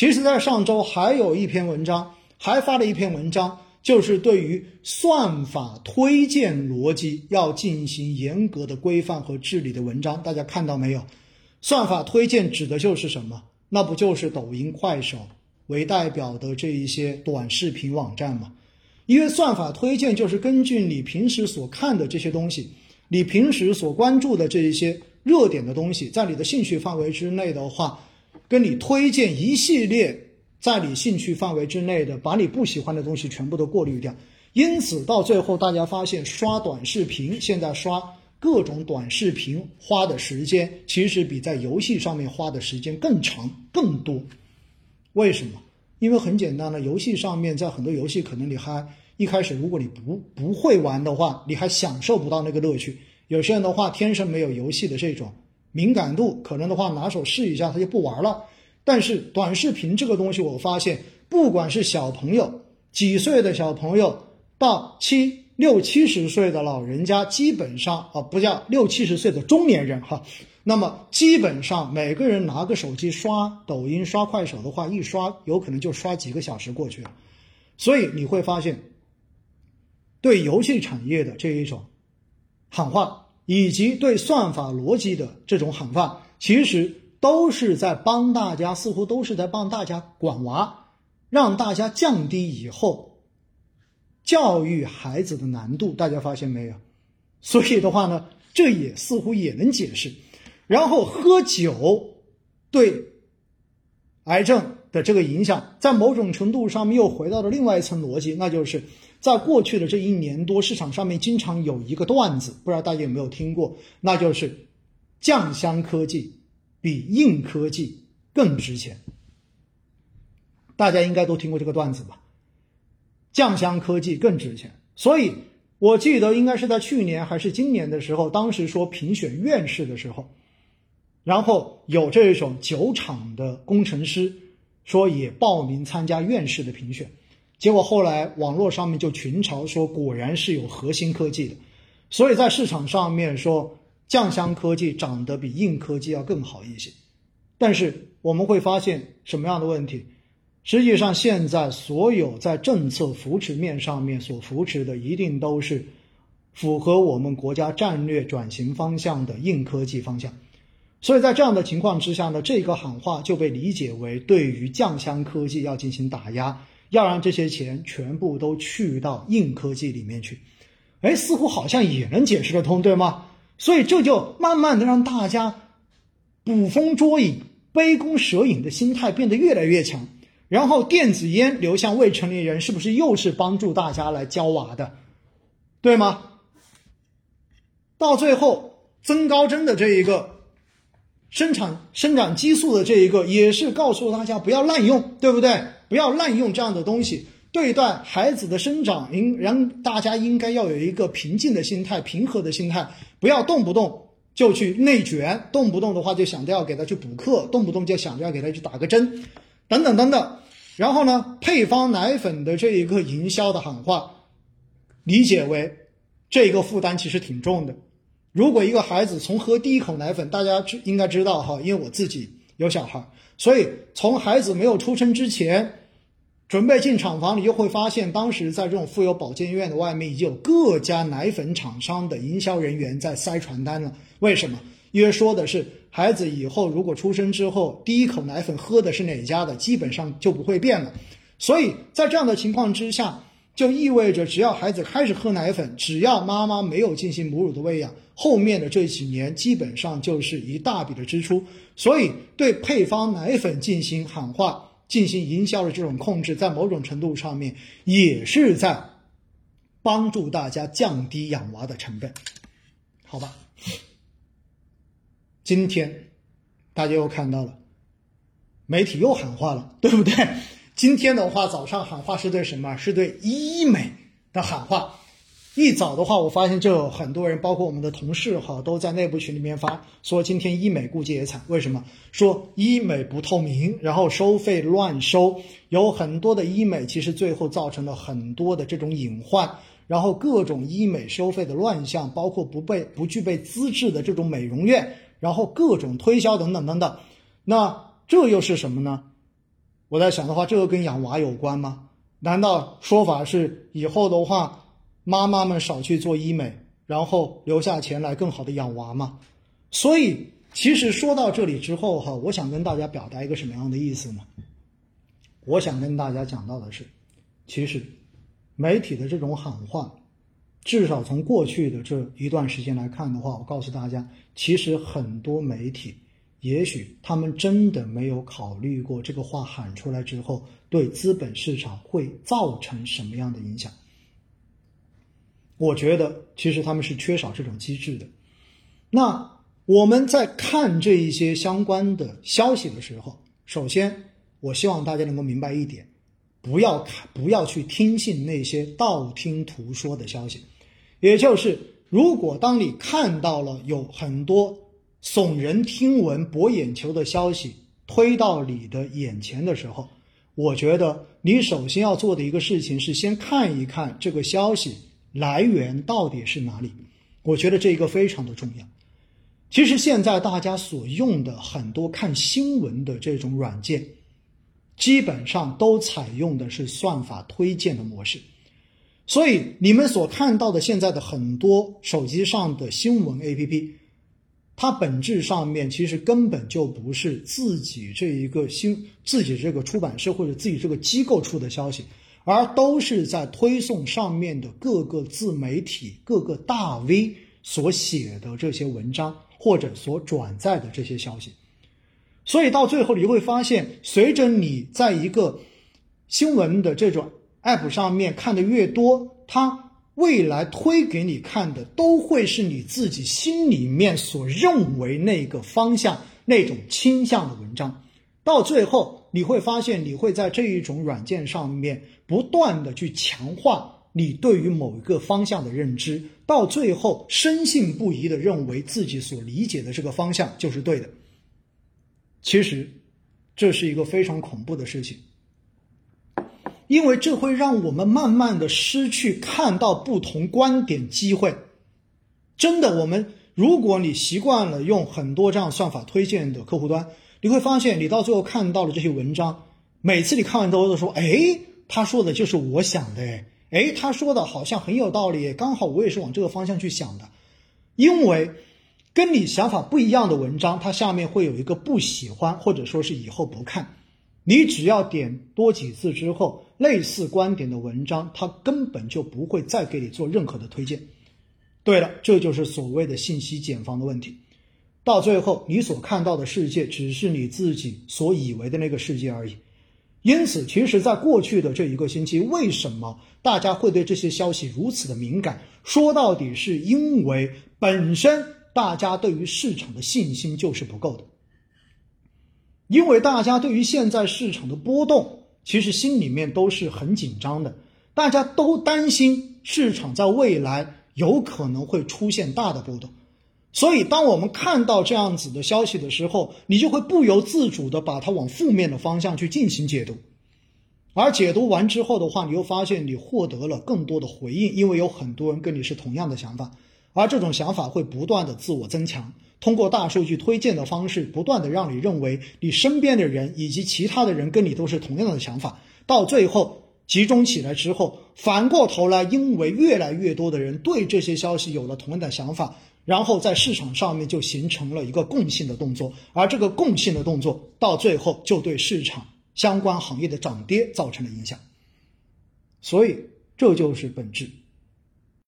其实，在上周还有一篇文章，还发了一篇文章，就是对于算法推荐逻辑要进行严格的规范和治理的文章。大家看到没有？算法推荐指的就是什么？那不就是抖音、快手为代表的这一些短视频网站吗？因为算法推荐就是根据你平时所看的这些东西，你平时所关注的这一些热点的东西，在你的兴趣范围之内的话。跟你推荐一系列在你兴趣范围之内的，把你不喜欢的东西全部都过滤掉。因此，到最后大家发现，刷短视频，现在刷各种短视频花的时间，其实比在游戏上面花的时间更长、更多。为什么？因为很简单的，游戏上面在很多游戏，可能你还一开始，如果你不不会玩的话，你还享受不到那个乐趣。有些人的话，天生没有游戏的这种。敏感度可能的话，拿手试一下他就不玩了。但是短视频这个东西，我发现不管是小朋友几岁的小朋友，到七六七十岁的老人家，基本上啊不叫六七十岁的中年人哈，那么基本上每个人拿个手机刷抖音、刷快手的话，一刷有可能就刷几个小时过去了。所以你会发现，对游戏产业的这一种喊话。以及对算法逻辑的这种喊话，其实都是在帮大家，似乎都是在帮大家管娃，让大家降低以后教育孩子的难度。大家发现没有？所以的话呢，这也似乎也能解释。然后喝酒对癌症的这个影响，在某种程度上面又回到了另外一层逻辑，那就是。在过去的这一年多，市场上面经常有一个段子，不知道大家有没有听过，那就是酱香科技比硬科技更值钱。大家应该都听过这个段子吧？酱香科技更值钱，所以我记得应该是在去年还是今年的时候，当时说评选院士的时候，然后有这种酒厂的工程师说也报名参加院士的评选。结果后来网络上面就群嘲说，果然是有核心科技的，所以在市场上面说酱香科技长得比硬科技要更好一些。但是我们会发现什么样的问题？实际上现在所有在政策扶持面上面所扶持的，一定都是符合我们国家战略转型方向的硬科技方向。所以在这样的情况之下呢，这个喊话就被理解为对于酱香科技要进行打压。要让这些钱全部都去到硬科技里面去，哎，似乎好像也能解释得通，对吗？所以这就慢慢的让大家捕风捉影、杯弓蛇影的心态变得越来越强。然后电子烟流向未成年人，是不是又是帮助大家来教娃的，对吗？到最后增高针的这一个生产生长激素的这一个，也是告诉大家不要滥用，对不对？不要滥用这样的东西，对待孩子的生长，应让大家应该要有一个平静的心态、平和的心态，不要动不动就去内卷，动不动的话就想着要给他去补课，动不动就想着要给他去打个针，等等等等。然后呢，配方奶粉的这一个营销的喊话，理解为这个负担其实挺重的。如果一个孩子从喝第一口奶粉，大家知应该知道哈，因为我自己有小孩，所以从孩子没有出生之前。准备进厂房，你就会发现，当时在这种妇幼保健院的外面，已经有各家奶粉厂商的营销人员在塞传单了。为什么？因为说的是孩子以后如果出生之后，第一口奶粉喝的是哪家的，基本上就不会变了。所以在这样的情况之下，就意味着只要孩子开始喝奶粉，只要妈妈没有进行母乳的喂养，后面的这几年基本上就是一大笔的支出。所以对配方奶粉进行喊话。进行营销的这种控制，在某种程度上面也是在帮助大家降低养娃的成本，好吧？今天大家又看到了，媒体又喊话了，对不对？今天的话，早上喊话是对什么？是对医美的喊话。一早的话，我发现就有很多人，包括我们的同事哈，都在内部群里面发说，今天医美估计也惨。为什么？说医美不透明，然后收费乱收，有很多的医美其实最后造成了很多的这种隐患，然后各种医美收费的乱象，包括不被不具备资质的这种美容院，然后各种推销等等等等。那这又是什么呢？我在想的话，这个跟养娃有关吗？难道说法是以后的话，妈妈们少去做医美，然后留下钱来更好的养娃嘛？所以，其实说到这里之后哈，我想跟大家表达一个什么样的意思呢？我想跟大家讲到的是，其实媒体的这种喊话，至少从过去的这一段时间来看的话，我告诉大家，其实很多媒体。也许他们真的没有考虑过这个话喊出来之后对资本市场会造成什么样的影响。我觉得其实他们是缺少这种机制的。那我们在看这一些相关的消息的时候，首先我希望大家能够明白一点，不要看，不要去听信那些道听途说的消息。也就是，如果当你看到了有很多。耸人听闻、博眼球的消息推到你的眼前的时候，我觉得你首先要做的一个事情是先看一看这个消息来源到底是哪里。我觉得这一个非常的重要。其实现在大家所用的很多看新闻的这种软件，基本上都采用的是算法推荐的模式，所以你们所看到的现在的很多手机上的新闻 APP。它本质上面其实根本就不是自己这一个新自己这个出版社或者自己这个机构出的消息，而都是在推送上面的各个自媒体、各个大 V 所写的这些文章或者所转载的这些消息。所以到最后你会发现，随着你在一个新闻的这种 app 上面看的越多，它。未来推给你看的都会是你自己心里面所认为那个方向、那种倾向的文章。到最后，你会发现，你会在这一种软件上面不断的去强化你对于某一个方向的认知，到最后深信不疑的认为自己所理解的这个方向就是对的。其实，这是一个非常恐怖的事情。因为这会让我们慢慢的失去看到不同观点机会。真的，我们如果你习惯了用很多这样算法推荐的客户端，你会发现你到最后看到的这些文章，每次你看完之后都说：“哎，他说的就是我想的，哎，哎，他说的好像很有道理，刚好我也是往这个方向去想的。”因为跟你想法不一样的文章，它下面会有一个不喜欢，或者说是以后不看。你只要点多几次之后，类似观点的文章，它根本就不会再给你做任何的推荐。对了，这就是所谓的信息茧房的问题。到最后，你所看到的世界只是你自己所以为的那个世界而已。因此，其实，在过去的这一个星期，为什么大家会对这些消息如此的敏感？说到底，是因为本身大家对于市场的信心就是不够的。因为大家对于现在市场的波动，其实心里面都是很紧张的，大家都担心市场在未来有可能会出现大的波动，所以当我们看到这样子的消息的时候，你就会不由自主的把它往负面的方向去进行解读，而解读完之后的话，你又发现你获得了更多的回应，因为有很多人跟你是同样的想法，而这种想法会不断的自我增强。通过大数据推荐的方式，不断的让你认为你身边的人以及其他的人跟你都是同样的想法，到最后集中起来之后，反过头来，因为越来越多的人对这些消息有了同样的想法，然后在市场上面就形成了一个共性的动作，而这个共性的动作到最后就对市场相关行业的涨跌造成了影响，所以这就是本质。